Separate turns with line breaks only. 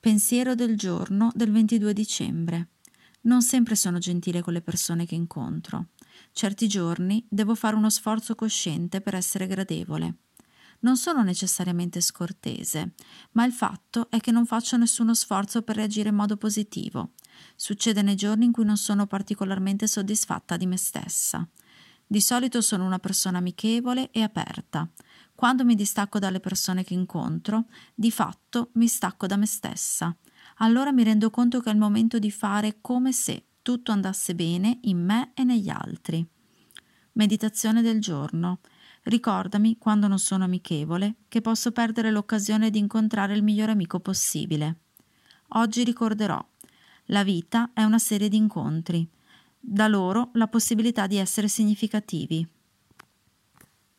Pensiero del giorno del 22 dicembre. Non sempre sono gentile con le persone che incontro. Certi giorni devo fare uno sforzo cosciente per essere gradevole. Non sono necessariamente scortese, ma il fatto è che non faccio nessuno sforzo per reagire in modo positivo. Succede nei giorni in cui non sono particolarmente soddisfatta di me stessa. Di solito sono una persona amichevole e aperta. Quando mi distacco dalle persone che incontro, di fatto mi stacco da me stessa. Allora mi rendo conto che è il momento di fare come se tutto andasse bene in me e negli altri. Meditazione del giorno. Ricordami, quando non sono amichevole, che posso perdere l'occasione di incontrare il miglior amico possibile. Oggi ricorderò. La vita è una serie di incontri da loro la possibilità di essere significativi.